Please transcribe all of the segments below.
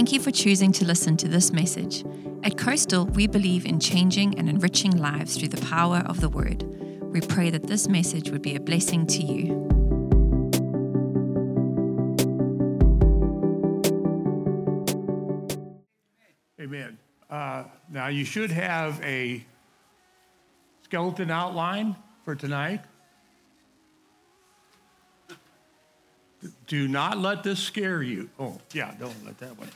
Thank you for choosing to listen to this message. At Coastal, we believe in changing and enriching lives through the power of the Word. We pray that this message would be a blessing to you. Amen. Uh, Now, you should have a skeleton outline for tonight. Do not let this scare you. Oh, yeah, don't let that one.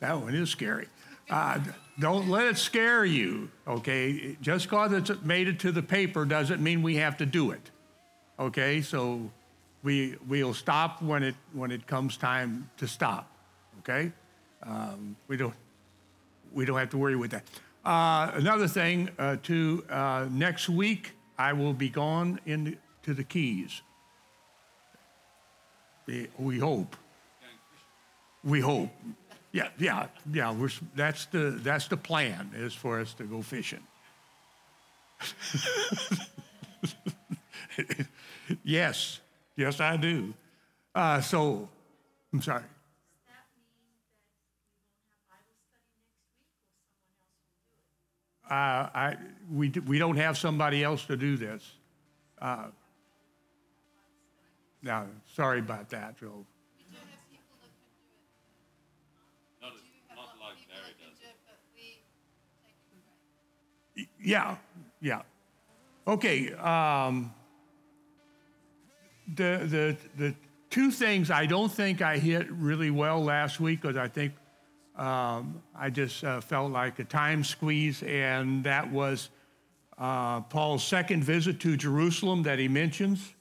That one is scary. Uh, Don't let it scare you, okay? Just because it's made it to the paper doesn't mean we have to do it, okay? So we, we'll stop when it, when it comes time to stop, okay? Um, We don't, we don't have to worry with that. Uh, another thing, uh, to uh, next week, I will be gone into the Keys. The- We hope. We hope. Yeah, yeah, yeah. We're, that's the that's the plan is for us to go fishing. yes, yes, I do. Uh, so, I'm sorry. Uh, I, we, we don't have somebody else to do this. Uh, no, sorry about that, Joe. Not, not like Barry does. Yeah, yeah. Okay, um, the, the, the two things I don't think I hit really well last week, because I think um, I just uh, felt like a time squeeze, and that was uh, Paul's second visit to Jerusalem that he mentions.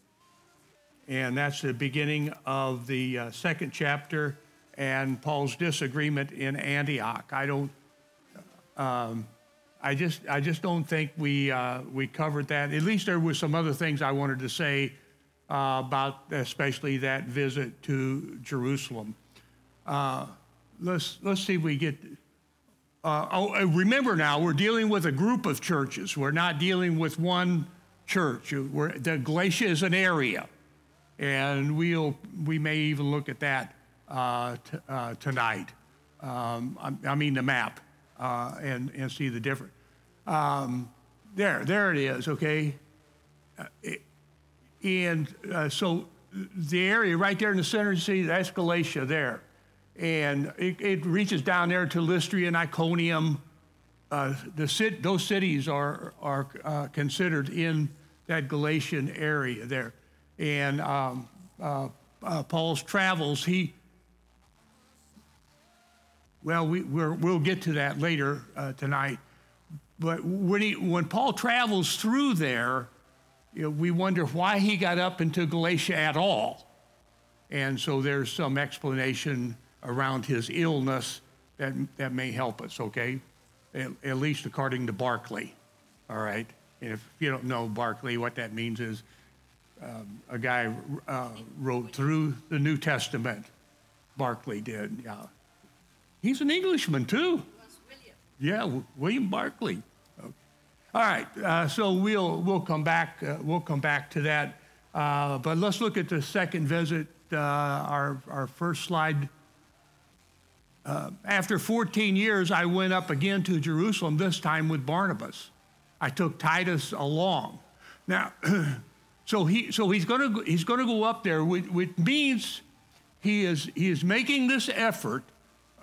And that's the beginning of the uh, second chapter and Paul's disagreement in Antioch. I don't, I just, I just don't think we, uh, we covered that. At least there was some other things I wanted to say uh, about, especially that visit to Jerusalem. Uh, let's, let's see if we get. Uh, oh, uh, remember now, we're dealing with a group of churches. We're not dealing with one church. We're, the Galatia is an area, and we'll, we may even look at that uh, t- tonight. Um, I, I mean the map uh, and and see the difference. Um, there, there it is. Okay, Uh, it- and uh, so the area right there in the center, you see that's Galatia there, and it, it reaches down there to Lystra and Iconium. Uh, the cit- those cities are are uh, considered in that Galatian area there, and um, uh, Paul's travels he well, we, we're, we'll get to that later uh, tonight. But when, he, when Paul travels through there, you know, we wonder why he got up into Galatia at all. And so there's some explanation around his illness that, that may help us, okay? At, at least according to Barclay, all right? And if you don't know Barclay, what that means is um, a guy uh, wrote through the New Testament. Barclay did, yeah. He's an Englishman too. Yeah, William Barclay. Okay. All right, uh, so we'll we'll come back uh, we'll come back to that. Uh, but let's look at the second visit. Uh, our our first slide. Uh, after 14 years, I went up again to Jerusalem. This time with Barnabas. I took Titus along. Now, so he so he's going to he's to go up there, which, which means he is he is making this effort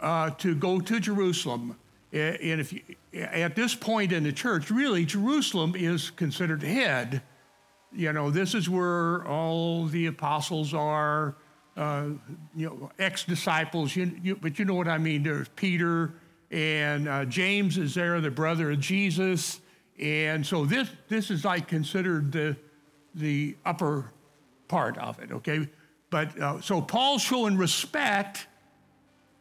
uh, to go to Jerusalem. And if you, at this point in the church, really, Jerusalem is considered head. You know, this is where all the apostles are, uh, you know, ex-disciples. You, you, but you know what I mean. There's Peter and uh, James is there, the brother of Jesus, and so this this is like considered the the upper part of it. Okay, but uh, so Paul's showing respect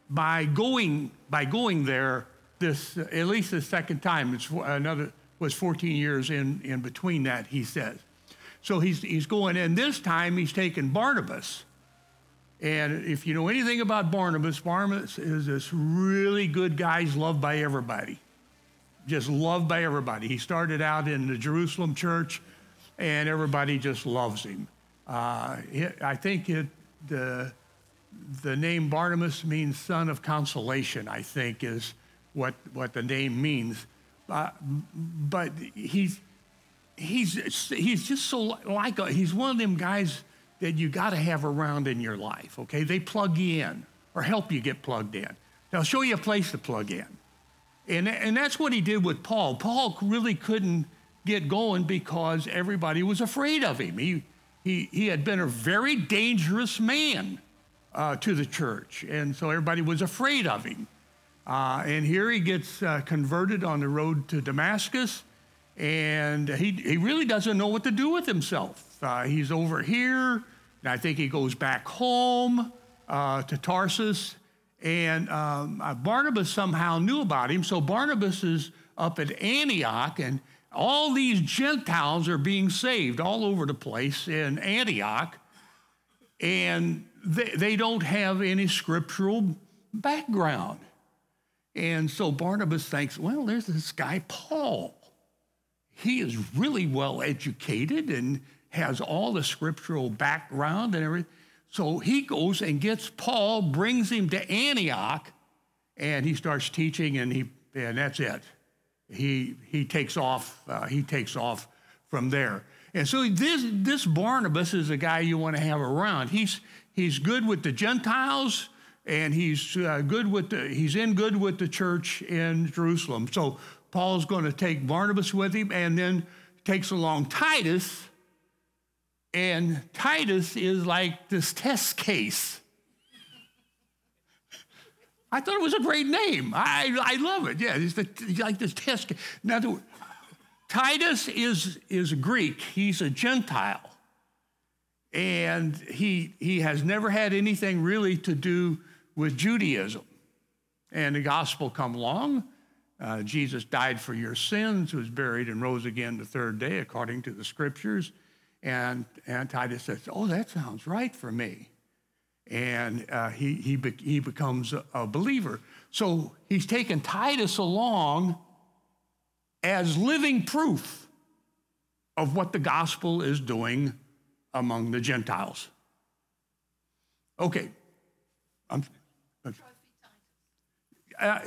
by going by going there this at least the second time it's another was 14 years in in between that he says. So he's he's going in this time he's taking barnabas. And if you know anything about barnabas barnabas is this really good guy he's loved by everybody. Just loved by everybody. He started out in the jerusalem church and everybody just loves him. Uh, i think it the the name Barnabas means son of consolation, I think, is what, what the name means. Uh, but he's, he's, he's just so like, a, he's one of them guys that you got to have around in your life, okay? They plug you in or help you get plugged in. They'll show you a place to plug in. And, and that's what he did with Paul. Paul really couldn't get going because everybody was afraid of him. He, he, he had been a very dangerous man uh, to the church, and so everybody was afraid of him. Uh, and here he gets uh, converted on the road to Damascus, and he, he really doesn't know what to do with himself. Uh, he's over here, and I think he goes back home uh, to Tarsus, and um, uh, Barnabas somehow knew about him. So Barnabas is up at Antioch, and all these Gentiles are being saved all over the place in Antioch, and they, they don't have any scriptural background. And so Barnabas thinks, well, there's this guy, Paul. He is really well educated and has all the scriptural background and everything. So he goes and gets Paul, brings him to Antioch, and he starts teaching, and, he, and that's it. He, he takes off. Uh, he takes off from there. And so this, this Barnabas is a guy you want to have around. He's, he's good with the Gentiles, and he's uh, good with the, he's in good with the church in Jerusalem. So Paul's going to take Barnabas with him, and then takes along Titus and Titus is like this test case. I thought it was a great name. I, I love it. Yeah, it's the, like this test case. Now, Titus is, is Greek, he's a Gentile. And he, he has never had anything really to do with Judaism. And the gospel come along. Uh, Jesus died for your sins, was buried and rose again the third day, according to the scriptures. And, and Titus says, Oh, that sounds right for me. And uh, he, he, be, he becomes a, a believer. So he's taken Titus along as living proof of what the gospel is doing among the Gentiles. Okay. I'm, uh,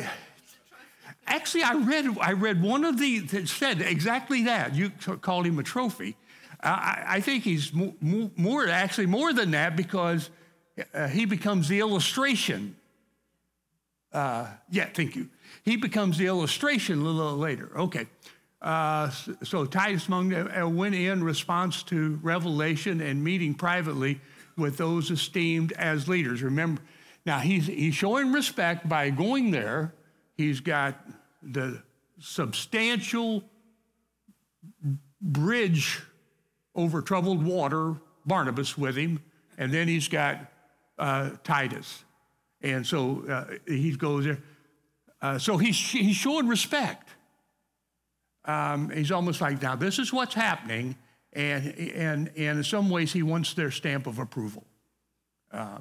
actually, I read, I read one of the that said exactly that. You called him a trophy. I, I think he's more, more, actually more than that because uh, he becomes the illustration. Uh, yeah, thank you. He becomes the illustration a little later. Okay. Uh, so Titus Monk uh, went in response to revelation and meeting privately with those esteemed as leaders. Remember, now he's, he's showing respect by going there. He's got the substantial bridge over troubled water, Barnabas with him, and then he's got uh, Titus. And so uh, he goes there. Uh, so he's, he's showing respect. Um, he's almost like, now this is what's happening, and, and, and in some ways he wants their stamp of approval. Uh,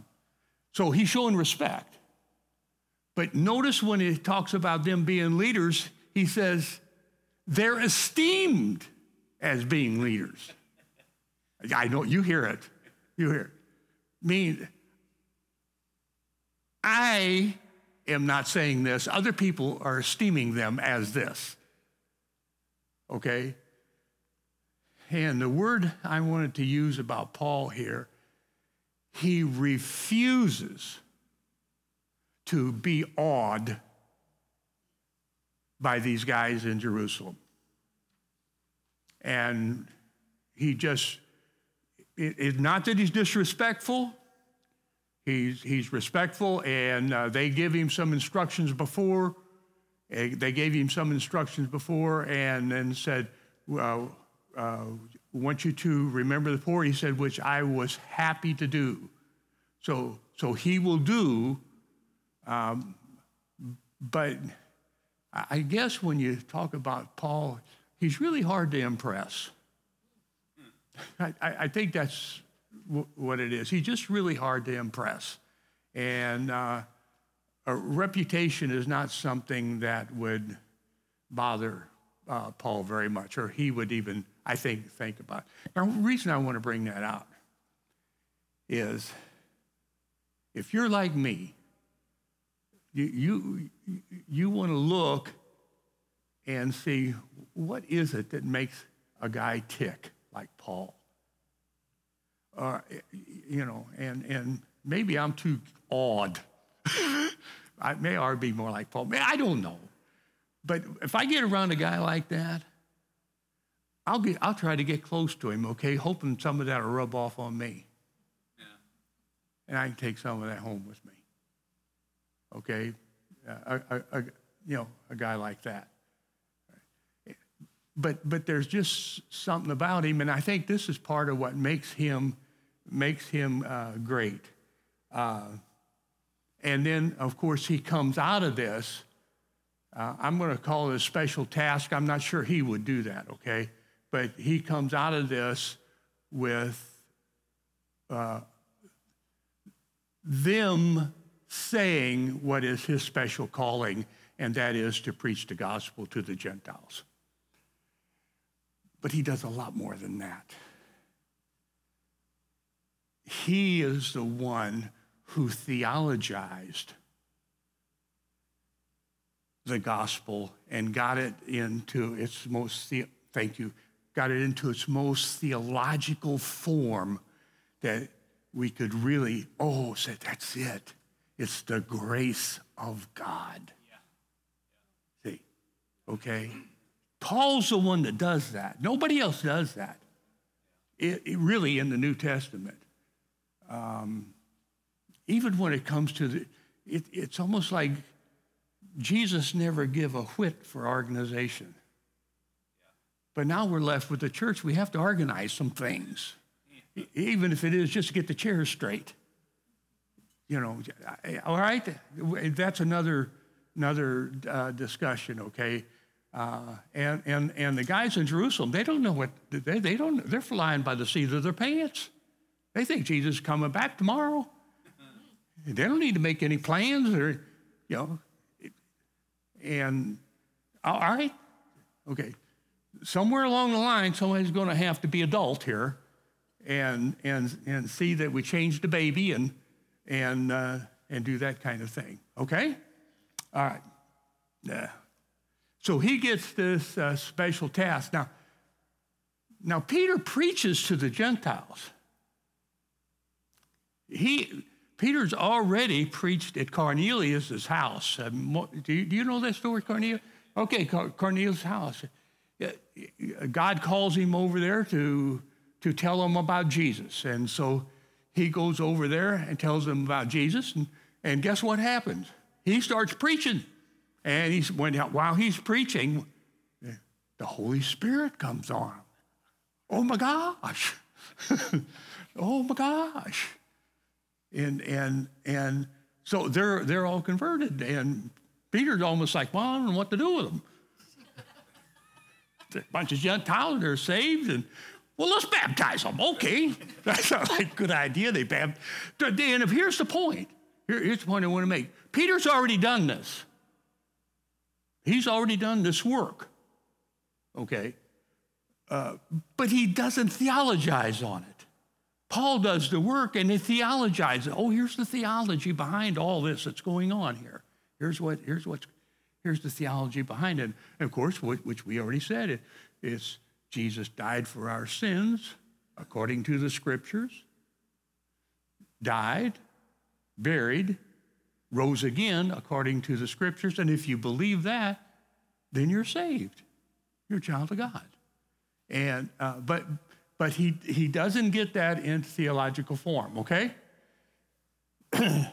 so he's showing respect. But notice when he talks about them being leaders, he says they're esteemed as being leaders. I know you hear it. You hear it. mean, I am not saying this. Other people are esteeming them as this. Okay? And the word I wanted to use about Paul here, he refuses to be awed by these guys in Jerusalem. And he just it's not that he's disrespectful. He's, he's respectful, and uh, they give him some instructions before. Uh, they gave him some instructions before and then said, well, uh, want you to remember the poor. He said, which I was happy to do. So, so he will do. Um, but I guess when you talk about Paul, he's really hard to impress. I, I think that's w- what it is. He's just really hard to impress. And uh, a reputation is not something that would bother uh, Paul very much, or he would even, I think, think about. Now, the reason I want to bring that out is, if you're like me, you, you, you want to look and see what is it that makes a guy tick like Paul? Uh, you know, and, and maybe I'm too odd. I may already be more like Paul. I don't know. But if I get around a guy like that, I'll, get, I'll try to get close to him, okay, hoping some of that will rub off on me. Yeah. And I can take some of that home with me. Okay? Uh, a, a, a, you know, a guy like that. But, but there's just something about him, and I think this is part of what makes him, makes him uh, great. Uh, and then, of course, he comes out of this. Uh, I'm going to call it a special task. I'm not sure he would do that, okay? But he comes out of this with uh, them saying what is his special calling, and that is to preach the gospel to the Gentiles. But he does a lot more than that. He is the one who theologized the gospel and got it into its most, the, thank you, got it into its most theological form that we could really, oh, say, that's it. It's the grace of God. Yeah. See, okay? Paul's the one that does that. Nobody else does that. It, it really in the New Testament. Um, even when it comes to the, it, it's almost like Jesus never give a whit for organization. But now we're left with the church. We have to organize some things, even if it is just to get the chairs straight. You know, all right. That's another another uh, discussion. Okay. Uh, and, and, and the guys in Jerusalem, they don't know what, they, they don't, they're flying by the seat of their pants. They think Jesus is coming back tomorrow. They don't need to make any plans or, you know. And all right, okay. Somewhere along the line, somebody's going to have to be adult here, and and and see that we change the baby and and uh, and do that kind of thing. Okay, all right. Yeah. So he gets this uh, special task now. Now Peter preaches to the Gentiles. He Peter's already preached at Cornelius' house. Um, do, you, do, you, know that story, Cornelius? Okay, Cornelius' house. God calls him over there to, to tell him about Jesus. And so he goes over there and tells him about Jesus. And, and guess what happens? He starts preaching. And he's, when, while he's preaching, the Holy Spirit comes on. Oh my gosh. oh my gosh. And, and, and so they're, they're all converted. And Peter's almost like, well, I don't know what to do with them. a bunch of Gentiles, they're saved, and well, let's baptize them. Okay. That sounds like a good idea. They baptize. And if here's the point. Here, here's the point I want to make. Peter's already done this. He's already done this work. Okay. Uh, but he doesn't theologize on it. Paul does the work and he theologizes. Oh, here's the theology behind all this that's going on here. Here's what, here's what's, here's the theology behind it. And of course, which we already said, it, it's Jesus died for our sins according to the scriptures, died, buried, rose again according to the scriptures. And if you believe that, then you're saved. You're a child of God. And, uh, but, but he, he doesn't get that in theological form, okay?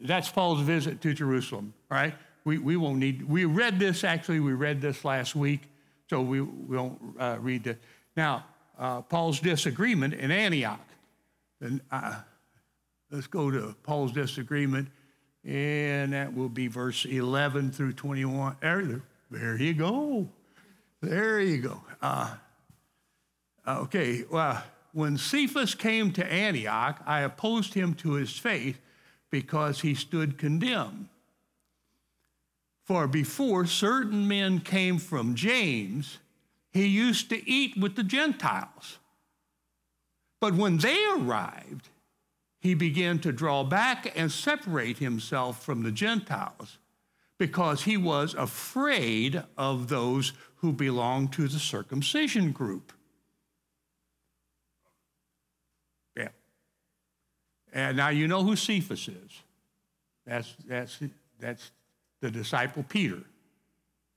That's Paul's visit to Jerusalem, right? We, we won't need, we read this actually, we read this last week, so we, we won't uh, read it. Now, uh, Paul's disagreement in Antioch. And uh, let's go to Paul's disagreement, and that will be verse 11 through 21. There, there you go. There you go. Uh, Uh, okay, well, when Cephas came to Antioch, I opposed him to his faith because he stood condemned. For before certain men came from James, he used to eat with the Gentiles. But when they arrived, he began to draw back and separate himself from the Gentiles because he was afraid of those who belonged to the circumcision group. Yeah. And now you know who Cephas is. That's, that's, that's the disciple Peter.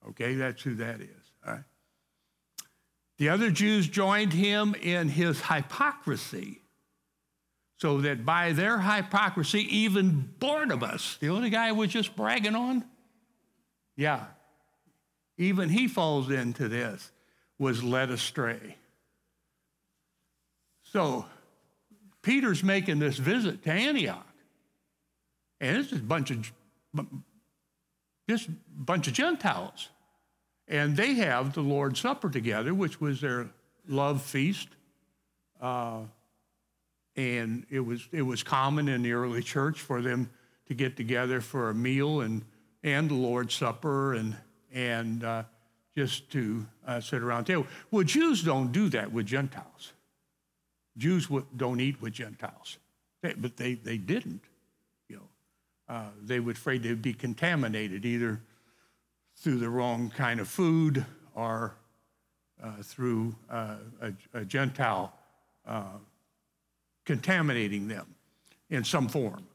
Okay, that's who that is. All right. The other Jews joined him in his hypocrisy, so that by their hypocrisy, even Barnabas, the only guy was just bragging on, yeah, even he falls into this, was led astray. So Peter's making this visit to Antioch. And it's just a bunch of just a bunch of Gentiles. And they have the Lord's Supper together, which was their love feast. Uh, and it was, it was common in the early church for them to get together for a meal and, and the Lord's Supper and, and uh, just to uh, sit around the table. Well, Jews don't do that with Gentiles. Jews don't eat with Gentiles, but they, they didn't. You know, uh, they were afraid they'd be contaminated either through the wrong kind of food or uh, through uh, a, a, Gentile uh, contaminating them in some form.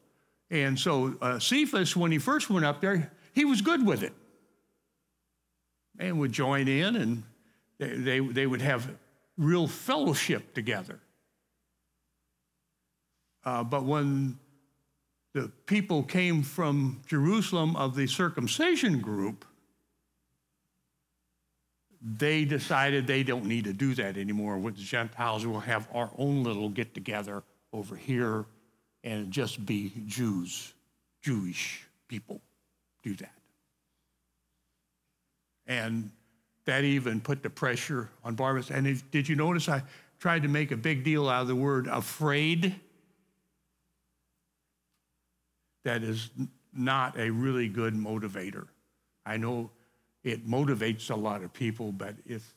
And so uh, Cephas, when he first went up there, he was good with it and would join in and they, they, they would have real fellowship together. Uh, but when the people came from Jerusalem of the circumcision group, they decided they don't need to do that anymore with the Gentiles. We'll have our own little get together over here and just be Jews, Jewish people do that. And that even put the pressure on Barnabas. And if, did you notice I tried to make a big deal out of the word afraid? That is not a really good motivator. I know it motivates a lot of people, but if,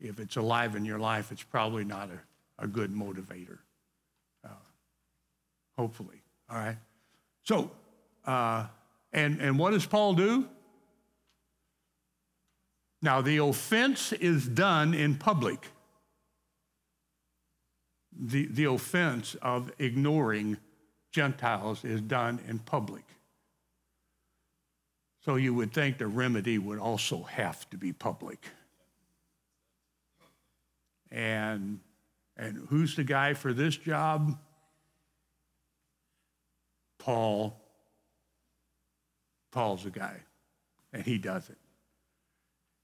if it's alive in your life, it's probably not a, a good motivator. Uh, hopefully. All right. So, uh, and, and what does Paul do? Now, the offense is done in public. The, the offense of ignoring Gentiles is done in public. So you would think the remedy would also have to be public. And, and who's the guy for this job? Paul. Paul's the guy, and he does it.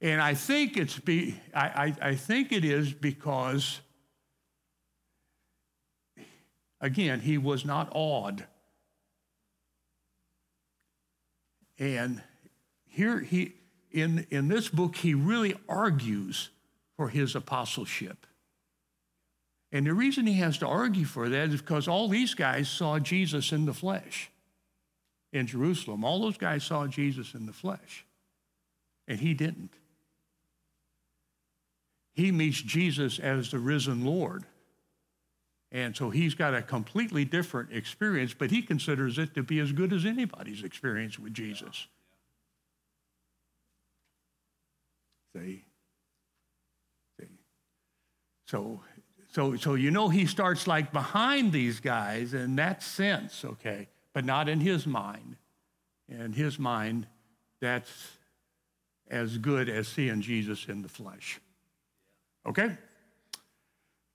And I think it's be, I, I, I think it is because, again, he was not awed. And here he in, in this book he really argues for his apostleship. And the reason he has to argue for that is because all these guys saw jesus in the flesh in jerusalem. All those guys saw jesus in the flesh and he didn't. He meets jesus as the risen lord and so he's got a completely different experience but he considers it to be as good as anybody's experience with jesus See? See? So, so, so you know he starts like behind these guys in that sense, okay, but not in his mind. In his mind, that's as good as seeing Jesus in the flesh. Okay?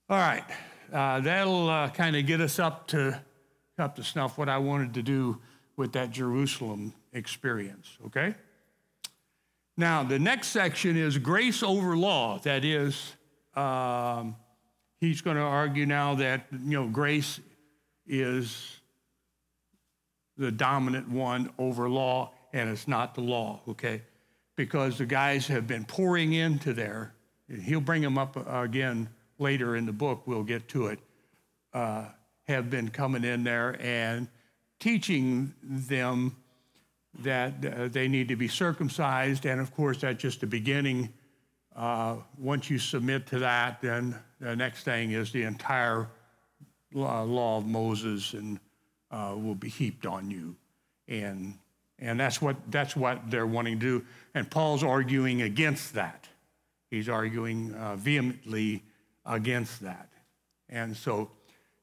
All right. Uh, that'll uh, kind of get us up to up to snuff what I wanted to do with that Jerusalem experience. Okay? Now, the next section is grace over law. That is, um, he's going to argue now that you know grace is the dominant one over law, and it's not the law. Okay, because the guys have been pouring into there. He'll bring them up again later in the book. We'll get to it. Uh, have been coming in there and teaching them that uh, they need to be circumcised. And of course, that's just the beginning. Uh, once you submit to that, then the next thing is the entire law, law of Moses and uh, will be heaped on you. And, and that's, what, that's what they're wanting to do. And Paul's arguing against that. He's arguing uh, vehemently against that. And so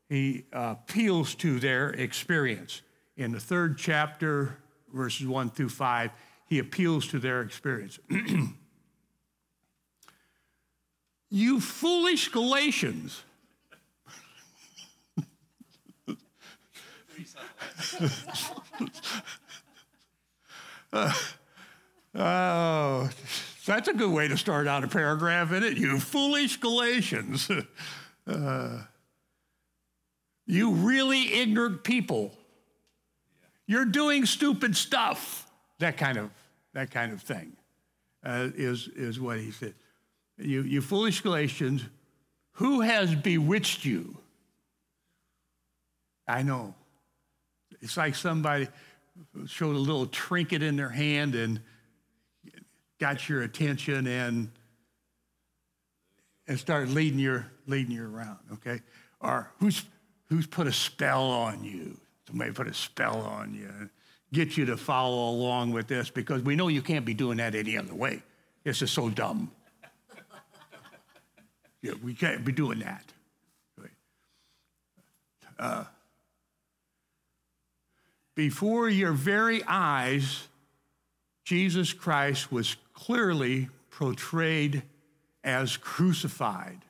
he uh, appeals to their experience. In the third chapter, verses 1 through 5, he appeals to their experience. you foolish Galatians. uh, oh, that's a good way to start out a paragraph, isn't it? You foolish Galatians. Uh, you really ignorant people. You're doing stupid stuff. That kind of, that kind of thing uh, is, is what he said. You, you foolish Galatians, who has bewitched you? I know. It's like somebody showed a little trinket in their hand and got your attention and and started leading you leading you around, okay? Or who's who's put a spell on you? Somebody put a spell on you, get you to follow along with this because we know you can't be doing that any other way. This is so dumb. yeah, we can't be doing that. Uh, before your very eyes, Jesus Christ was clearly portrayed as crucified.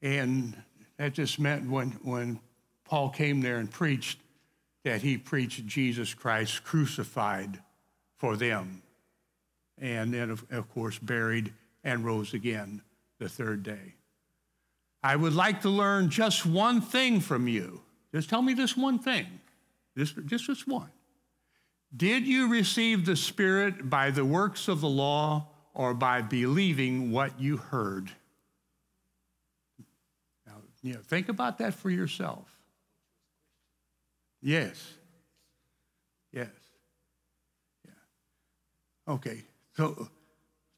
And that just meant when, when Paul came there and preached, that he preached Jesus Christ crucified for them. And then, of, of course, buried and rose again the third day. I would like to learn just one thing from you. Just tell me this one thing. Just, just this one. Did you receive the Spirit by the works of the law or by believing what you heard? Now, you know, think about that for yourself. Yes. Yes. Yeah. Okay. So,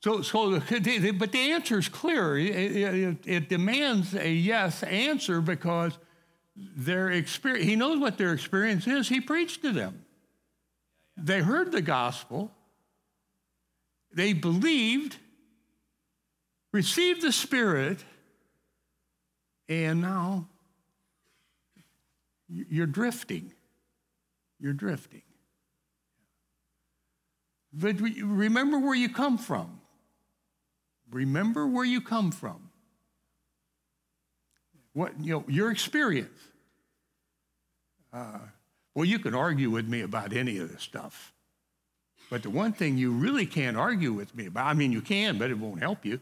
so, so, but the answer is clear. It, it, it demands a yes answer because their experience, he knows what their experience is. He preached to them. They heard the gospel, they believed, received the Spirit, and now you're drifting. You're drifting. But remember where you come from. Remember where you come from. What, you know, your experience. Uh, well, you can argue with me about any of this stuff. But the one thing you really can't argue with me about, I mean, you can, but it won't help you,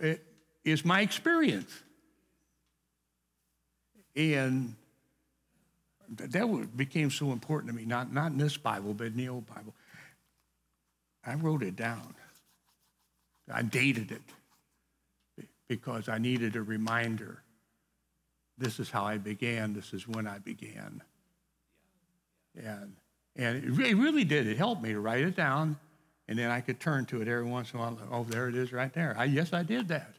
eh, is my experience. And that became so important to me, not, not in this Bible, but in the old Bible. I wrote it down. I dated it because I needed a reminder. This is how I began. This is when I began. And, and it really did. It helped me to write it down, and then I could turn to it every once in a while. Oh, there it is right there. I, yes, I did that.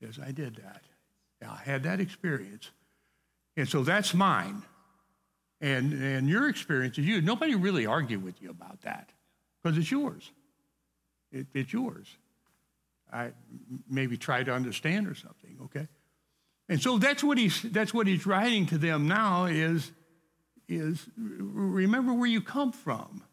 Yes, I did that. Yeah, I had that experience. And so that's mine. And, and your experience is you. Nobody really argued with you about that because it's yours. It, it's yours. I maybe try to understand or something, okay? And so that's what he's, that's what he's writing to them now is is remember where you come from.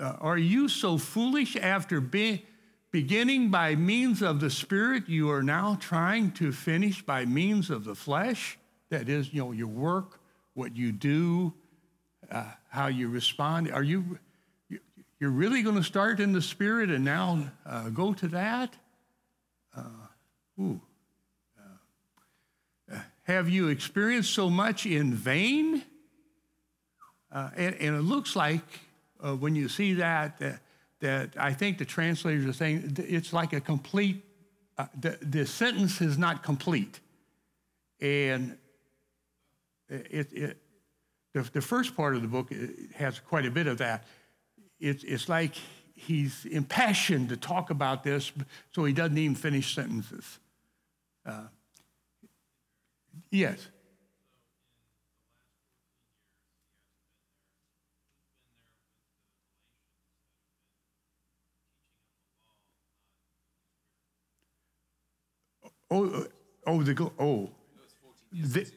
Uh, are you so foolish after be, beginning by means of the Spirit, you are now trying to finish by means of the flesh? That is, you know, your work, what you do, uh, how you respond. Are you, you're really going to start in the Spirit and now uh, go to that? Uh, ooh. Have you experienced so much in vain? Uh, and, and, it looks like uh, when you see that, that, that, I think the translators are saying it's like a complete, uh, the, the sentence is not complete. And it, it, the, the first part of the book has quite a bit of that. It, it's like he's impassioned to talk about this, so he doesn't even finish sentences. Uh, Yes. Oh, uh, oh, the, oh. The-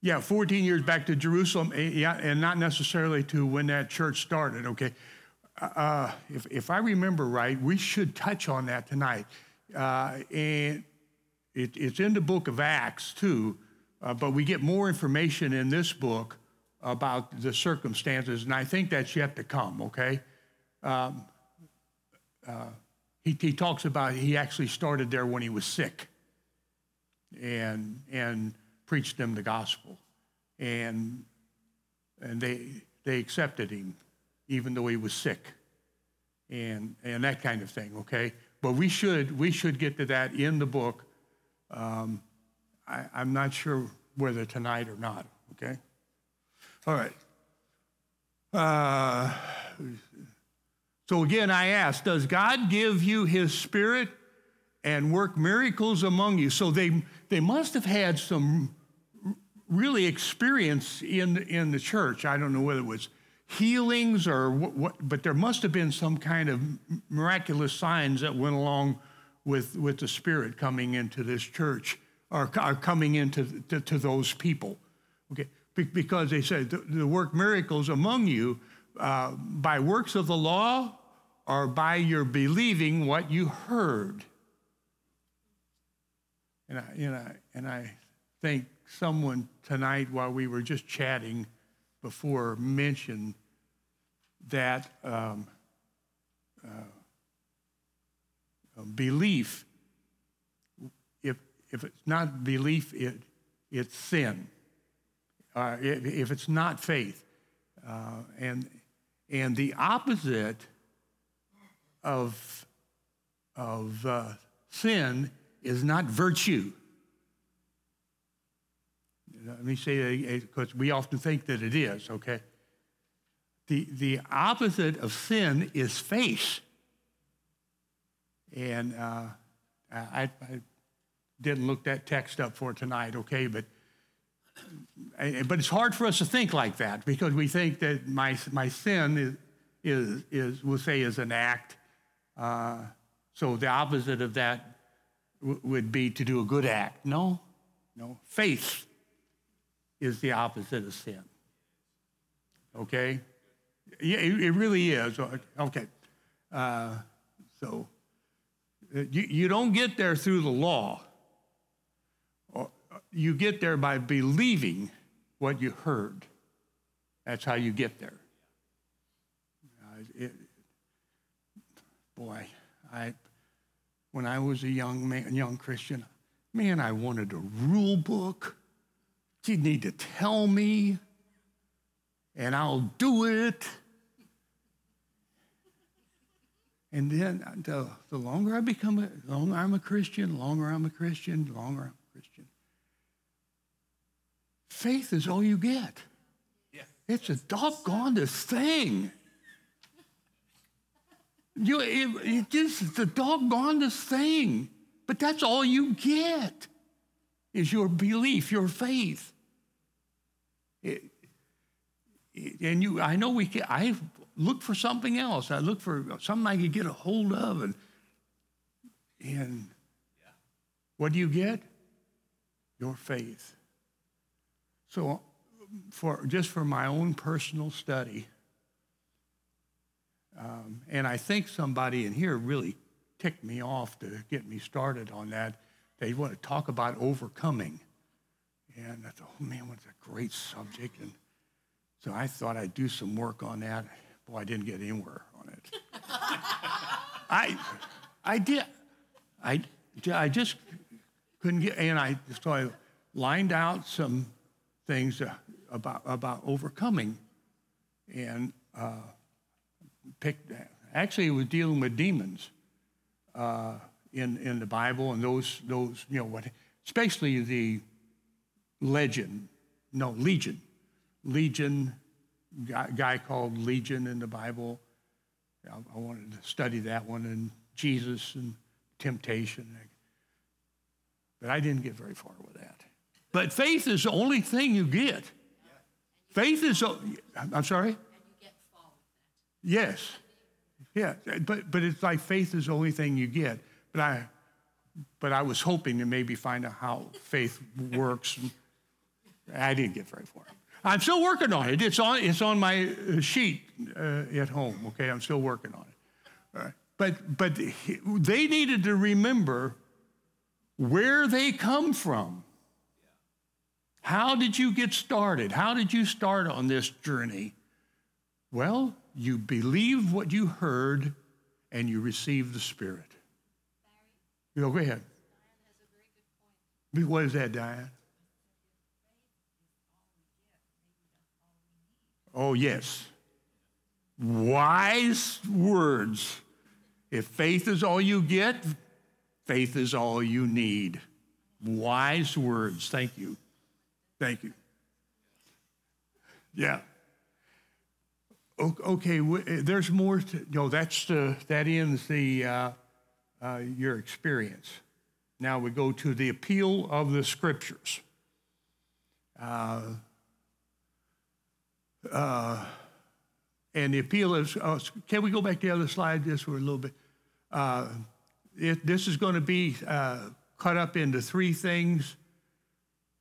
yeah, 14 years back to Jerusalem, eh, yeah, and not necessarily to when that church started, okay? Uh, if, if I remember right, we should touch on that tonight. Uh, and it, it's in the book of Acts, too, uh, but we get more information in this book about the circumstances, and I think that's yet to come, okay? Um, uh, he, he talks about he actually started there when he was sick and, and preached them the gospel. And, and they, they accepted him even though he was sick and, and that kind of thing, okay? But we should, we should get to that in the book. Um, I, I'm not sure whether tonight or not, okay? All right. Uh, so again, I ask, does God give you his spirit and work miracles among you? So they, they must have had some really experience in, in the church. I don't know whether it was healings or what, what, but there must have been some kind of miraculous signs that went along with, with the Spirit coming into this church or, or coming into to, to those people. Okay, Be- because they said the, the work miracles among you uh, by works of the law or by your believing what you heard. And I, and I, and I think someone tonight, while we were just chatting before, mentioned that um, uh, belief, if, if it's not belief, it, it's sin. Uh, if, if it's not faith. Uh, and, and the opposite of, of uh, sin is not virtue. Let me say that because we often think that it is, okay? The, the opposite of sin is faith. And uh, I, I didn't look that text up for tonight, okay? But, but it's hard for us to think like that because we think that my, my sin is, is, is, we'll say, is an act. Uh, so the opposite of that w- would be to do a good act. No, no. Faith is the opposite of sin. Okay? Yeah, it, it really is. Okay. Uh, so you, you don't get there through the law. You get there by believing what you heard. That's how you get there. Uh, it, boy, I, when I was a young man, young Christian, man, I wanted a rule book. You need to tell me, and I'll do it. And then uh, the, the longer I become, a, longer I'm a Christian, the longer I'm a Christian, the longer I'm a Christian. Faith is all you get. Yeah. It's a doggonest thing. You, it, it just the doggonest thing. But that's all you get is your belief, your faith. It, it, and you, I know we can, I look for something else. I look for something I could get a hold of. And, and what do you get? Your faith. So, for, just for my own personal study, um, and I think somebody in here really ticked me off to get me started on that. They want to talk about overcoming. And I thought, oh man, what's a great subject. And so I thought I'd do some work on that. Boy, I didn't get anywhere on it. I, I did. I, I just couldn't get, and I, so I lined out some things about, about overcoming and uh, picked, actually, it was dealing with demons uh, in, in the Bible and those, those, you know, what, especially the legend, no, legion, legion, guy, guy called Legion in the Bible. I, I wanted to study that one and Jesus and temptation. But I didn't get very far with that. But faith is the only thing you get. Faith is, o- I'm sorry? Yes. Yeah, but, but it's like faith is the only thing you get. But I, but I was hoping to maybe find out how faith works. I didn't get very far. I'm still working on it. It's on, it's on my uh, sheet uh, at home, okay? I'm still working on it. All right. But, but they needed to remember where they come from. How did you get started? How did you start on this journey? Well, you believe what you heard and you receive the Spirit. You know, go ahead. What is that, Diane? Oh, yes. Wise words. If faith is all you get, faith is all you need. Wise words. Thank you. Thank you. Yeah. Okay, there's more to, no, that's the, that ends the, uh, uh, your experience. Now we go to the appeal of the scriptures. Uh, uh, and the appeal is, uh, can we go back to the other slide just for a little bit? Uh, it, this is going to be uh, cut up into three things.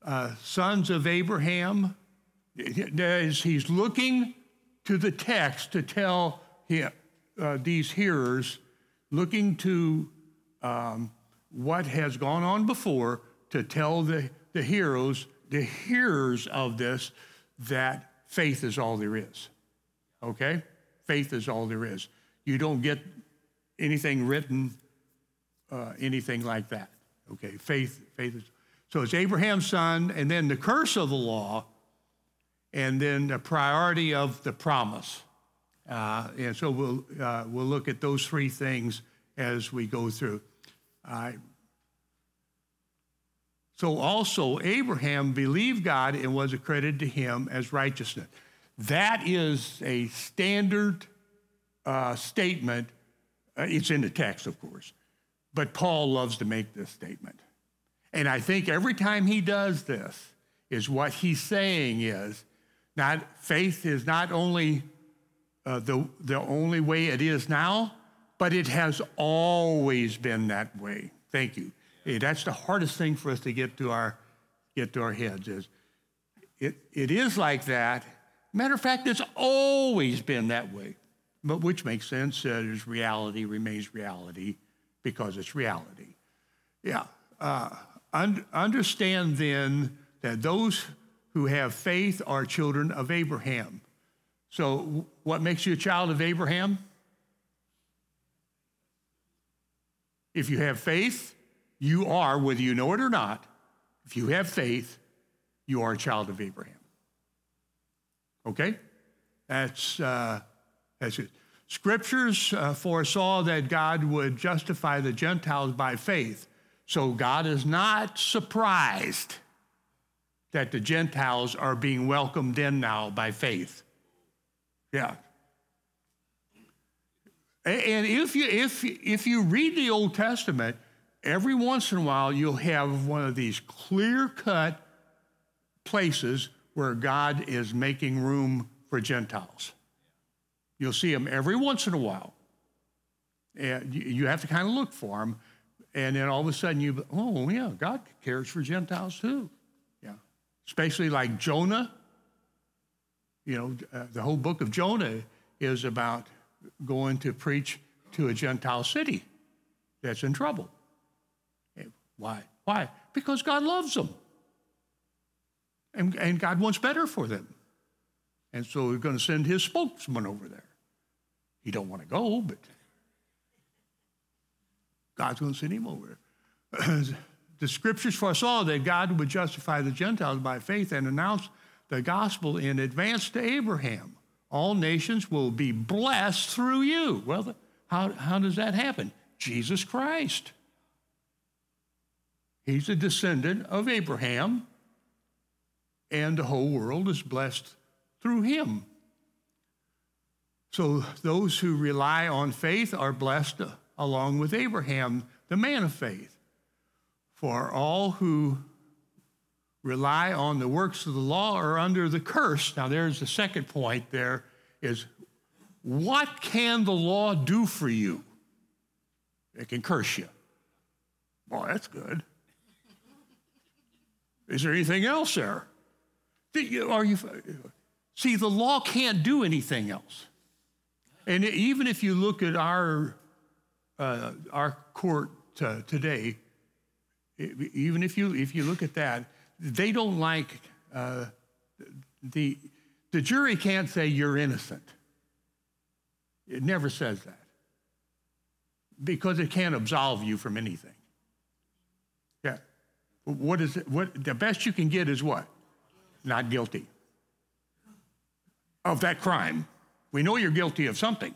Uh, sons of Abraham, as he's looking to the text to tell him, uh, these hearers, looking to um, what has gone on before to tell the, the heroes, the hearers of this, that faith is all there is. Okay? Faith is all there is. You don't get anything written, uh, anything like that. Okay? Faith, faith is. So it's Abraham's son, and then the curse of the law, and then the priority of the promise. Uh, and so we'll, uh, we'll look at those three things as we go through. So also, Abraham believed God and was accredited to him as righteousness. That is a standard uh, statement. Uh, it's in the text, of course, but Paul loves to make this statement. And I think every time he does this, is what he's saying is not faith is not only uh, the, the only way it is now, but it has always been that way. Thank you. Hey, that's the hardest thing for us to get to our get to our heads is it, it is like that. Matter of fact, it's always been that way. But which makes sense that is reality remains reality because it's reality. Yeah. Uh, un- understand then that those who have faith are children of Abraham. So, what makes you a child of Abraham? If you have faith, you are, whether you know it or not, if you have faith, you are a child of Abraham. Okay? That's, uh, that's it. Scriptures uh, foresaw that God would justify the Gentiles by faith. So God is not surprised that the Gentiles are being welcomed in now by faith. Yeah. And if you, if, if you read the Old Testament, every once in a while you'll have one of these clear cut places where God is making room for Gentiles. You'll see them every once in a while. And you- have to kind of look for them. And then all of a sudden you, oh, yeah, God cares for Gentiles too. Yeah. Especially like Jonah. You know, uh, the whole book of Jonah is about going to preach to a Gentile city that's in trouble. Why? Why? Because God loves them. And, and God wants better for them. And so he's going to send his spokesman over there. He don't want to go, but God's going to send him over. the scriptures foresaw that God would justify the Gentiles by faith and announce the gospel in advance to Abraham. All nations will be blessed through you. Well, how, how does that happen? Jesus Christ. He's a descendant of Abraham, and the whole world is blessed through him. So those who rely on faith are blessed along with Abraham, the man of faith. For all who rely on the works of the law are under the curse. Now, there's the second point there is what can the law do for you? It can curse you. Well, that's good. Is there anything else there? Are you, see, the law can't do anything else. And even if you look at our, uh, our court uh, today, even if you, if you look at that, they don't like uh, the, the jury can't say you're innocent. It never says that because it can't absolve you from anything. What is it? What the best you can get is what? Not guilty of that crime. We know you're guilty of something.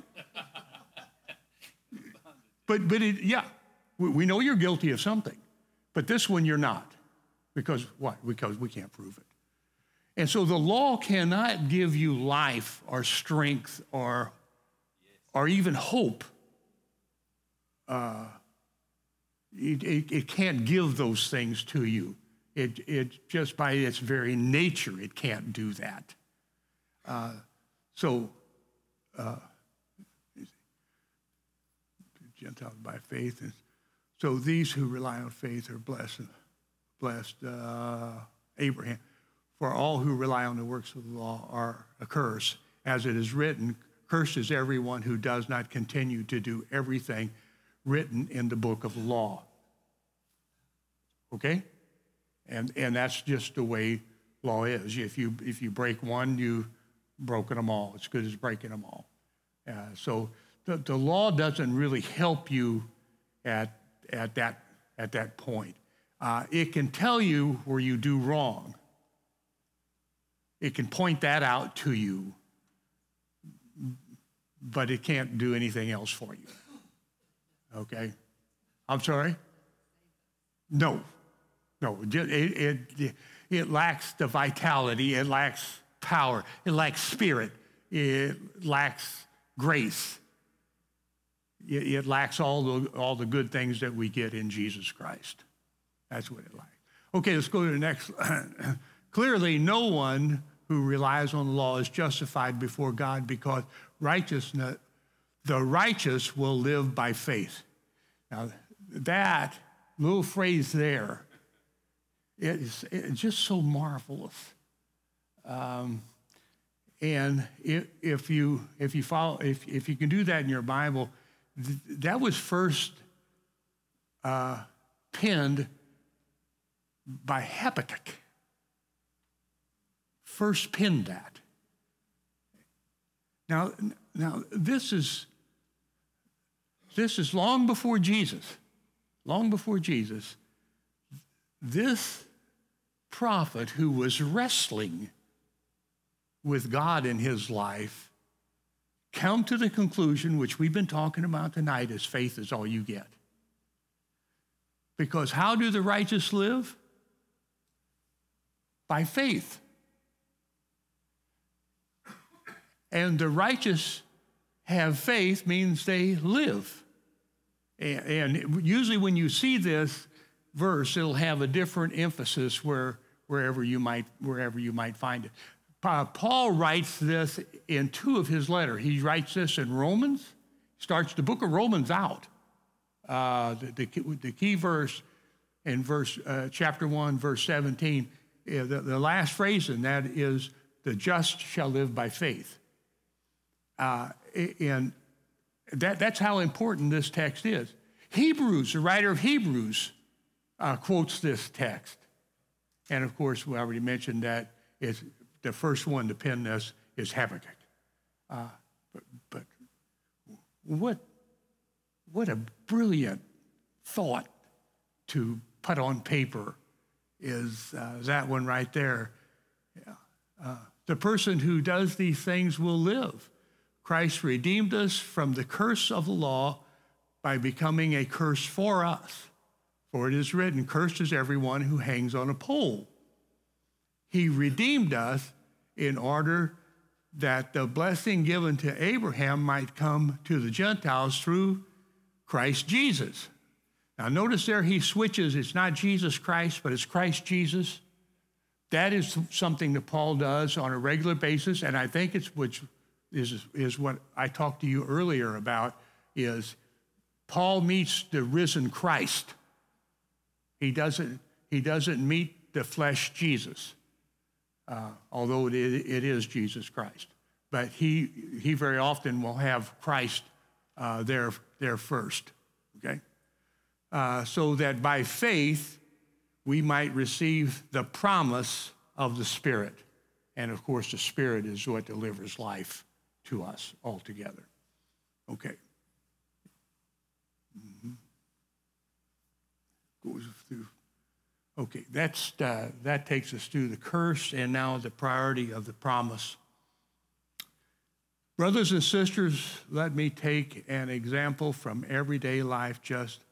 but but it, yeah, we, we know you're guilty of something. But this one you're not. Because what? Because we can't prove it. And so the law cannot give you life or strength or, or even hope. Uh, it, it, it, can't give those things to you. It, it just by its very nature, it can't do that. Uh, so, uh, Gentiles by faith. And So these who rely on faith are blessed blessed uh, Abraham. For all who rely on the works of the law are a curse. As it is written, cursed is everyone who does not continue to do everything written in the book of law. Okay? And, and that's just the way law is. If you, if you break one, you've broken them all. It's good as breaking them all. Uh, so the, the law doesn't really help you at, at, that, at that point. Uh, it can tell you where you do wrong. It can point that out to you, but it can't do anything else for you. Okay? I'm sorry? No. No. It, it, it lacks the vitality, it lacks power, it lacks spirit, it lacks grace. It, it lacks all the, all the good things that we get in Jesus Christ. That's what it lacks. Okay, let's go to the next. Clearly, no one who relies on the law is justified before God because righteousness, the righteous will live by faith. Now, that little phrase there is just so marvelous. Um, and if, you if you follow if, if you can do that in your Bible, th- that was first uh, penned by Habakkuk. First pinned that. Now, now this is this is long before Jesus. Long before Jesus. This prophet who was wrestling with God in his life come to the conclusion, which we've been talking about tonight, is faith is all you get. Because how do the righteous live? by faith. And the righteous have faith means they live. And usually when you see this verse, it'll have a different emphasis where, wherever, you might, wherever you might find it. Paul writes this in two of his letters. He writes this in Romans, starts the book of Romans out. Uh, the, the, the, key verse in verse uh, chapter 1, verse 17 the, the last phrase in that is, the just shall live by faith. Uh, and that, that's how important this text is. Hebrews, the writer of Hebrews, uh, quotes this text. And of course, we already mentioned that is the first one to pen this is Habakkuk. Uh, but, but what, what a brilliant thought to put on paper is uh, that one right there. Uh, the person who does these things will live. Christ redeemed us from the curse of the law by becoming a curse for us. For it is written, Cursed is everyone who hangs on a pole. He redeemed us in order that the blessing given to Abraham might come to the Gentiles through Christ Jesus. Now, notice there he switches. It's not Jesus Christ, but it's Christ Jesus. That is something that Paul does on a regular basis, and I think it's which is, is what I talked to you earlier about is Paul meets the risen Christ. He doesn't, he doesn't meet the flesh Jesus, uh, although it, it is Jesus Christ. But he, he very often will have Christ uh, there, there first, okay? Uh, so that by faith we might receive the promise of the Spirit. And of course, the Spirit is what delivers life to us altogether. Okay. Mm-hmm. Goes through. Okay, that's, uh, that takes us through the curse and now the priority of the promise. Brothers and sisters, let me take an example from everyday life just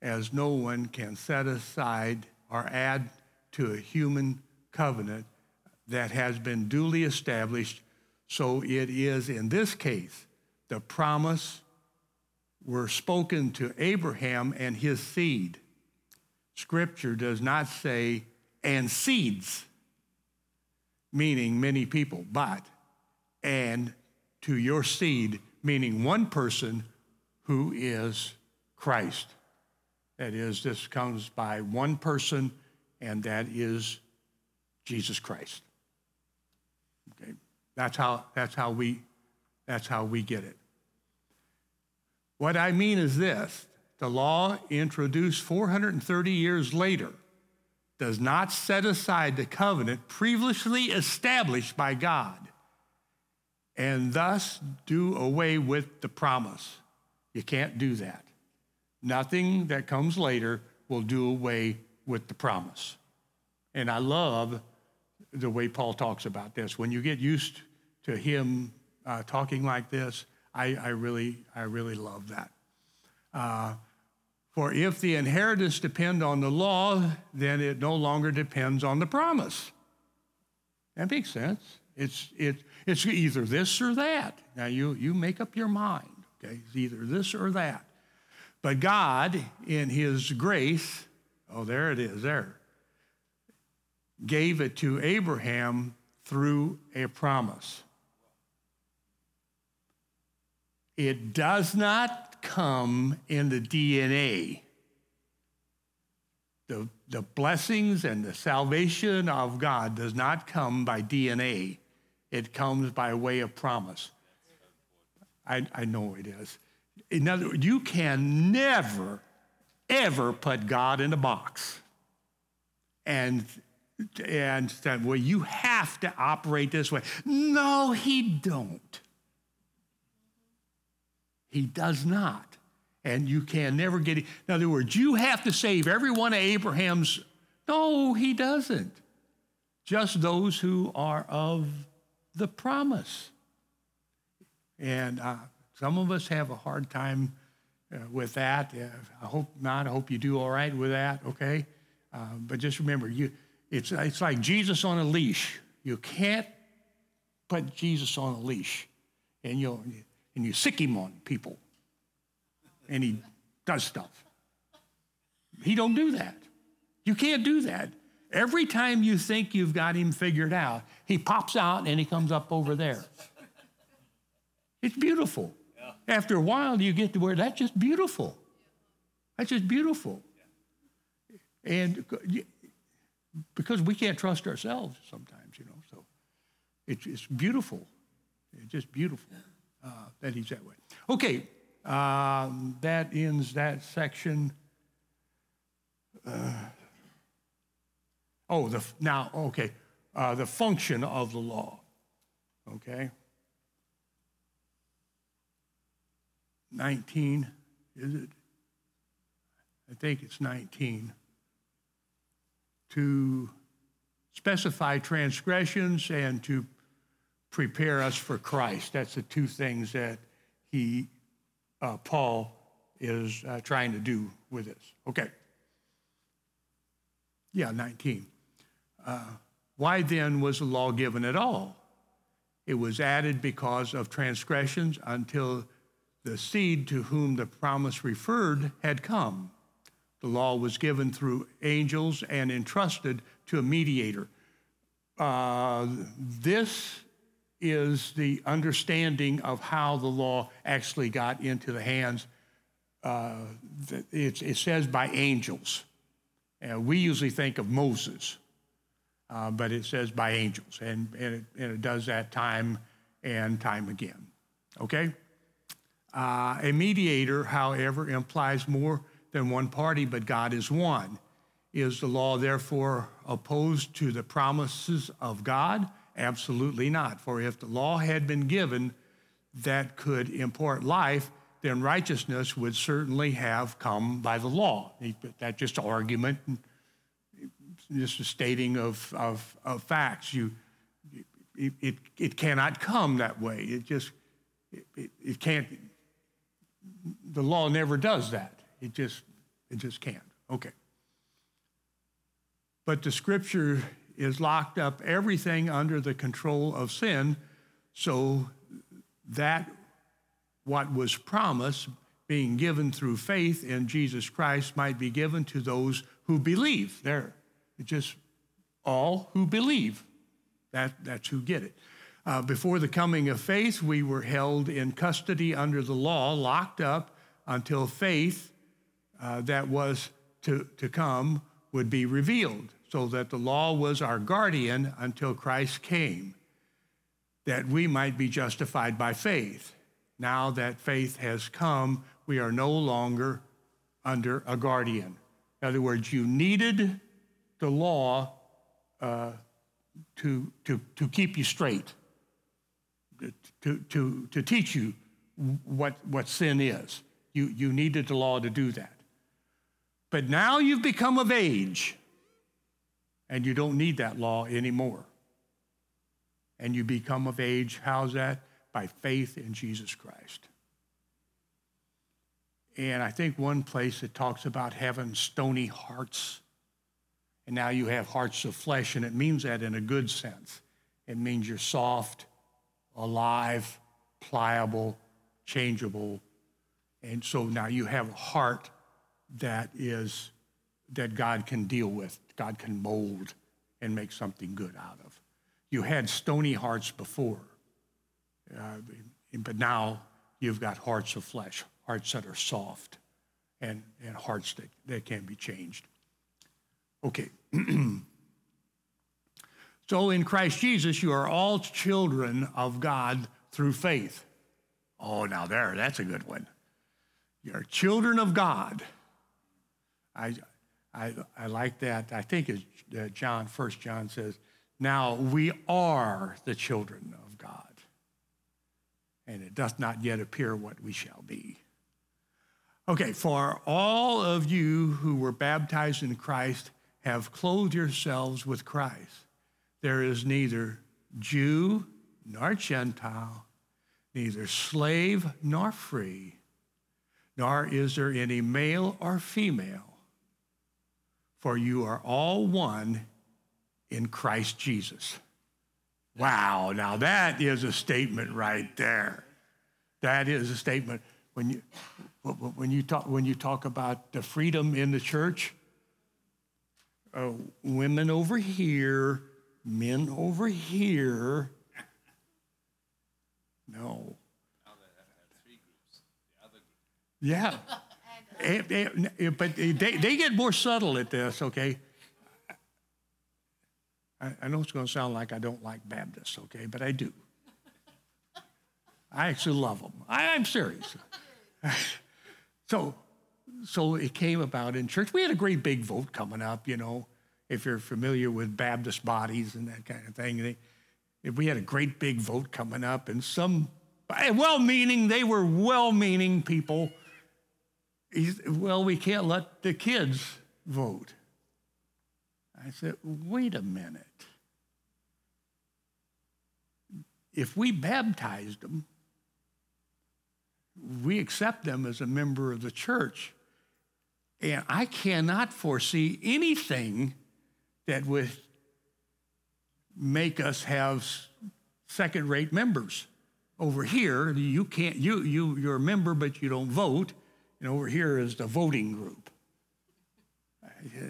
as no one can set aside or add to a human covenant that has been duly established. So it is in this case, the promise were spoken to Abraham and his seed. Scripture does not say, and seeds, meaning many people, but and to your seed, meaning one person who is Christ. That is, this comes by one person, and that is Jesus Christ. That's how that's how we that's how we get it. What I mean is this: the law introduced 430 years later does not set aside the covenant previously established by God, and thus do away with the promise. You can't do that. Nothing that comes later will do away with the promise. And I love the way Paul talks about this. When you get used to him uh, talking like this, I, I, really, I really love that. Uh, for if the inheritance depend on the law, then it no longer depends on the promise. That makes sense. It's, it, it's either this or that. Now you, you make up your mind, okay? It's either this or that. But God, in His grace, oh, there it is, there, gave it to Abraham through a promise. It does not come in the DNA. The, the blessings and the salvation of God does not come by DNA. It comes by way of promise. I, I know it is. In other words, you can never, ever put God in a box and and say, well, you have to operate this way. No, he don't. He does not. And you can never get it. In other words, you have to save every one of Abraham's. No, he doesn't. Just those who are of the promise. And uh, some of us have a hard time uh, with that. Uh, I hope not. I hope you do all right with that, okay? Uh, but just remember, you, it's, it's like Jesus on a leash. You can't put Jesus on a leash and, you and you sick him on people and he does stuff. He don't do that. You can't do that. Every time you think you've got him figured out, he pops out and he comes up over there. It's beautiful. After a while, you get to where that's just beautiful. That's just beautiful. And because we can't trust ourselves sometimes, you know, so it's, it's beautiful. It's just beautiful uh, that he's that way. Okay, um, that ends that section. Uh, oh, the now okay, uh, the function of the law. Okay. 19, is it? I think it's 19. To specify transgressions and to prepare us for Christ. That's the two things that he, uh, Paul, is uh, trying to do with this. Okay. Yeah, 19. Uh, why then was the law given at all? It was added because of transgressions until the seed to whom the promise referred had come. The law was given through angels and entrusted to a mediator. Uh, this is the understanding of how the law actually got into the hands. Uh, it, it, says by angels. And we usually think of Moses, uh, but it says by angels, and, and, it, and, it, does that time and time again. Okay? Uh, a mediator, however, implies more than one party, but God is one. Is the law therefore opposed to the promises of God? Absolutely not. For if the law had been given that could impart life, then righteousness would certainly have come by the law. That's just an argument, just a stating of, of, of facts. You, it, it, it, cannot come that way. It just, it, it can't, the law never does that. It just, it just can't. Okay. But the scripture is locked up everything under the control of sin so that what was promised being given through faith in Jesus Christ might be given to those who believe. There, it's just all who believe. That, that's who get it. Uh, before the coming of faith, we were held in custody under the law, locked up until faith uh, that was to, to come would be revealed, so that the law was our guardian until Christ came, that we might be justified by faith. Now that faith has come, we are no longer under a guardian. In other words, you needed the law uh, to, to, to keep you straight, to, to, to teach you what, what sin is. You, you needed the law to do that. But now you've become of age and you don't need that law anymore. And you become of age, how's that? By faith in Jesus Christ. And I think one place it talks about having stony hearts. And now you have hearts of flesh, and it means that in a good sense. It means you're soft, alive, pliable, changeable, and so now you have a heart that is that God can deal with, God can mold and make something good out of. You had stony hearts before, uh, but now you've got hearts of flesh, hearts that are soft, and, and hearts that, that can be changed. Okay. so in Christ Jesus, you are all children of God through faith. Oh, now there, that's a good one. You're children of God. I, I, I like that. I think it's John, First John says, now we are the children of God. And it does not yet appear what we shall be. Okay, for all of you who were baptized in Christ have clothed yourselves with Christ. There is neither Jew nor Gentile, neither slave nor free nor is there any male or female, for you are all one in Christ Jesus. Wow, now that is a statement right there. That is a statement. When you, when you, talk, when you talk about the freedom in the church, uh, women over here, men over here. No. Yeah. Eh, eh, eh, but they, they get more subtle at this, okay? I, I know it's going to sound like I don't like Baptists, okay, but I do. I actually love them. I, I'm serious. so, so it came about in church. We had a great big vote coming up, you know, if you're familiar with Baptist bodies and that kind of thing. They, if we had a great big vote coming up, and some well meaning, they were well meaning people He's, well, we can't let the kids vote. I said, wait a minute. If we baptized them, we accept them as a member of the church. And I cannot foresee anything that would make us have second rate members. Over here, you can't, you, you, you're a member, but you don't vote. And over here is the voting group.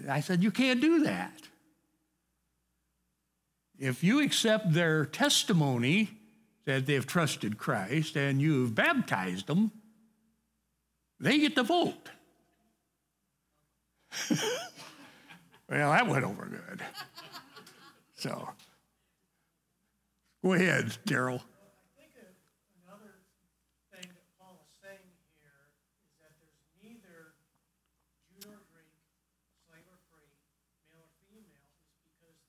I said, You can't do that. If you accept their testimony that they've trusted Christ and you've baptized them, they get the vote. well, that went over good. So, go ahead, Daryl. I think a- another thing that Paul is saying here is that there's neither Jew nor Greek, slave or free, male or female, is because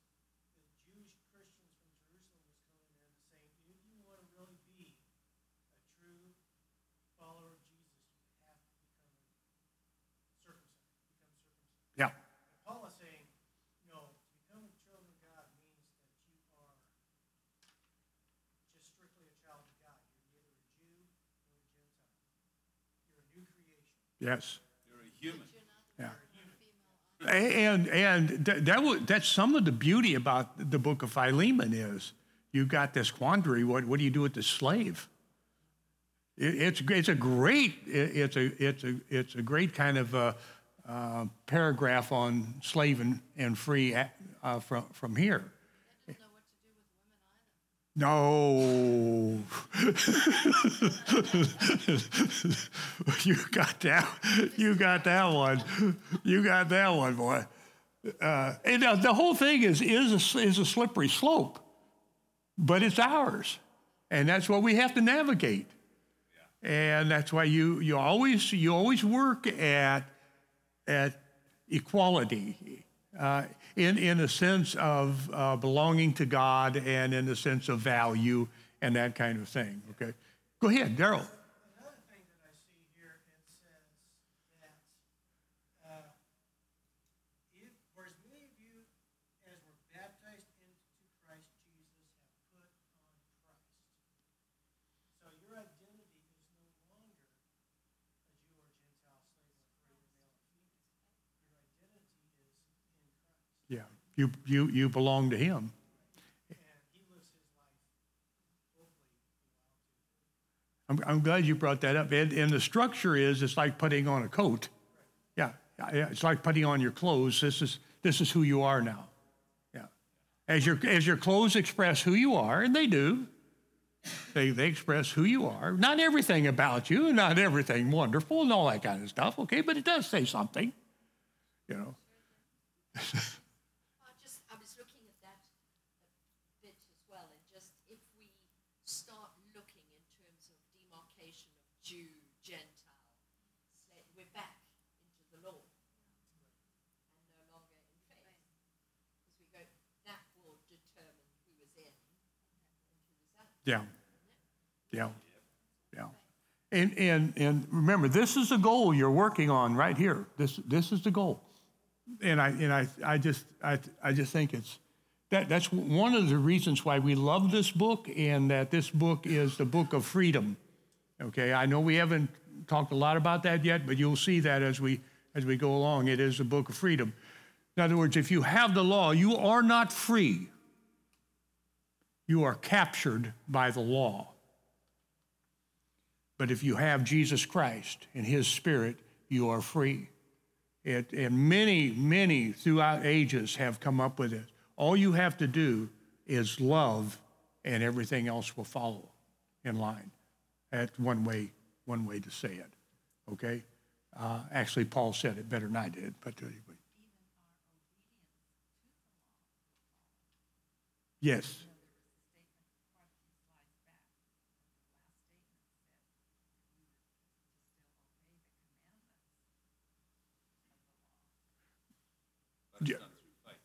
the Jewish Christians from Jerusalem was coming in and saying, if you want to really be a true follower of Jesus, you have to become circumcised, become circumcised. Yeah. And Paul is saying, no, to become a child of God means that you are just strictly a child of God. You're neither a Jew nor a Gentile. You're a new creation. Yes. You're a human. Yeah. And and that, that was, that's some of the beauty about the book of Philemon is you got this quandary. What what do you do with the slave? It, it's it's a great it's a it's a it's a great kind of a, uh, paragraph on slave and, and free uh, uh, from from here. No. you got that. You got that one. You got that one, boy. Uh, and uh, the whole thing is is a, is a slippery slope, but it's ours, and that's what we have to navigate. And that's why you you always you always work at at equality uh, in, in a sense of uh, belonging to God and in the sense of value and that kind of thing. Okay, go ahead, Daryl. Another thing that I see here, it says that uh, if, for as many of you as were baptized into Christ Jesus have put on Christ. So your identity is no longer a Jew or Gentile, slave or free, or male or female. Your identity is in Christ, Yeah, you you you belong to Him. I'm, I'm glad you brought that up. And, and the structure is it's like putting on a coat. Yeah, yeah, yeah, it's like putting on your clothes. This is this is who you are now. Yeah, as your as your clothes express who you are, and they do. They they express who you are. Not everything about you, not everything wonderful, and all that kind of stuff. Okay, but it does say something. You know. I just, I was looking at that a bit as well, and just if we start looking in terms of demarcation of Jew, Gentile, sla- we're back into the law and no longer in faith. Because we go, that will determine who is in and who is out. Yeah. Yeah. Yeah. And, and, and remember, this is the goal you're working on right here. This, this is the goal. And I, and I, I just, I, I just think it's, that, that's one of the reasons why we love this book and that this book is the book of freedom. Okay. I know we haven't talked a lot about that yet, but you'll see that as we, as we go along. It is the book of freedom. In other words, if you have the law, you are not free. You are captured by the law. But if you have Jesus Christ and His Spirit, you are free. It, and many, many throughout ages have come up with it. All you have to do is love, and everything else will follow in line. That's one way, one way to say it. Okay. Uh, actually, Paul said it better than I did, but anyway. Yes. But Yeah. done through faith.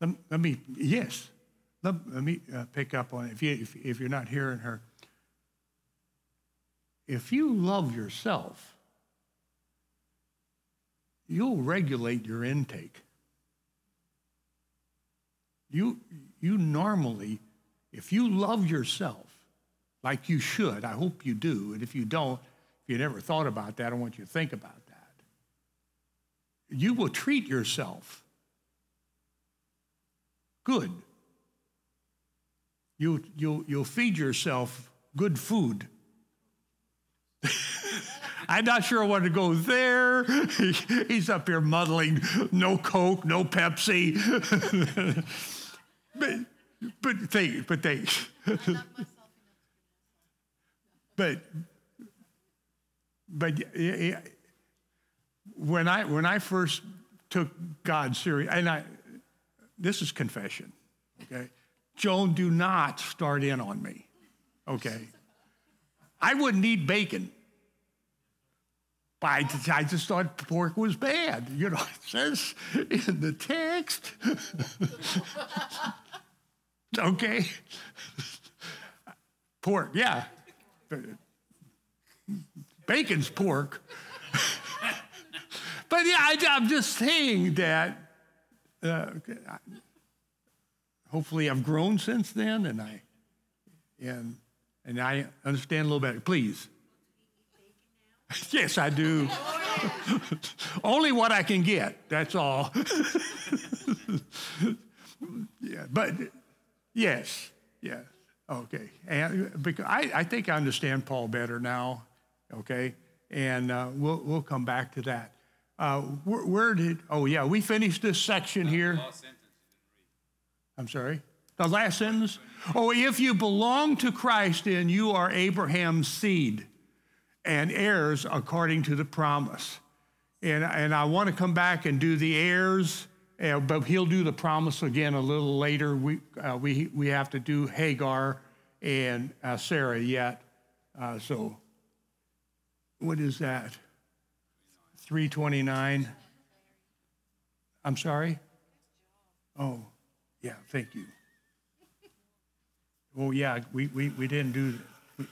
Let, let me, yes, let, let me uh, pick up on it. If, you, if, if you're not hearing her, if you love yourself, you'll regulate your intake. You, you normally, if you love yourself like you should, I hope you do, and if you don't, if you never thought about that, I want you to think about that. You will treat yourself good. you, you'll, you'll feed yourself good food. I'm not sure I want to go there. He's up here muddling, no Coke, no Pepsi. but, but they, but they, but, but when I when I first took God serious, and I, this is confession, okay. Joan, do not start in on me, okay. I wouldn't eat bacon. I, I just thought pork was bad. You know, it says in the text. okay. Pork, yeah. Bacon's pork. but yeah, I, am just saying that uh, hopefully I've grown since then and I and and I understand a little better. Please. yes, I do. Only what I can get, that's all. yeah, but yes, yes. Okay. And because I, I think I understand Paul better now. Okay. And uh, we'll, we'll come back to that. Uh, where, where did, oh, yeah, we finished this section here. I'm sorry. The last sentence? Oh, if you belong to Christ, then you are Abraham's seed and heirs according to the promise. And, and I want to come back and do the heirs, uh, but he'll do the promise again a little later. We, uh, we, we have to do Hagar and uh, Sarah yet. Uh, so, what is that? 329. I'm sorry? Oh, yeah, thank you. Oh, yeah, we, we, we didn't do that.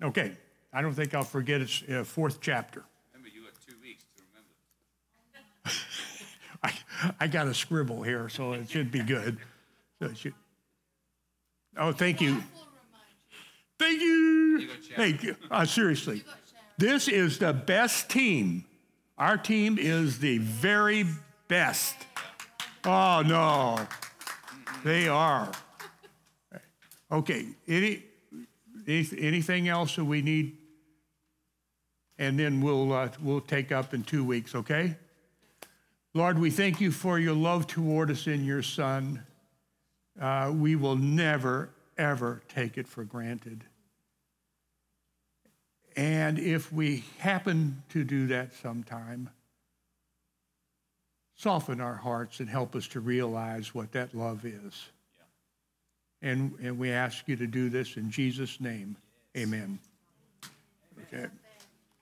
Okay, I don't think I'll forget its uh, fourth chapter. Remember, you got two weeks to remember. I, I got a scribble here, so it should be good. So should, oh, thank you. Thank you. Thank you. Uh, seriously, this is the best team. Our team is the very best. Oh, no. They are. Okay, any, anything else that we need? And then we'll, uh, we'll take up in two weeks, okay? Lord, we thank you for your love toward us in your Son. Uh, we will never, ever take it for granted. And if we happen to do that sometime, soften our hearts and help us to realize what that love is. And, and we ask you to do this in Jesus' name. Amen. Okay.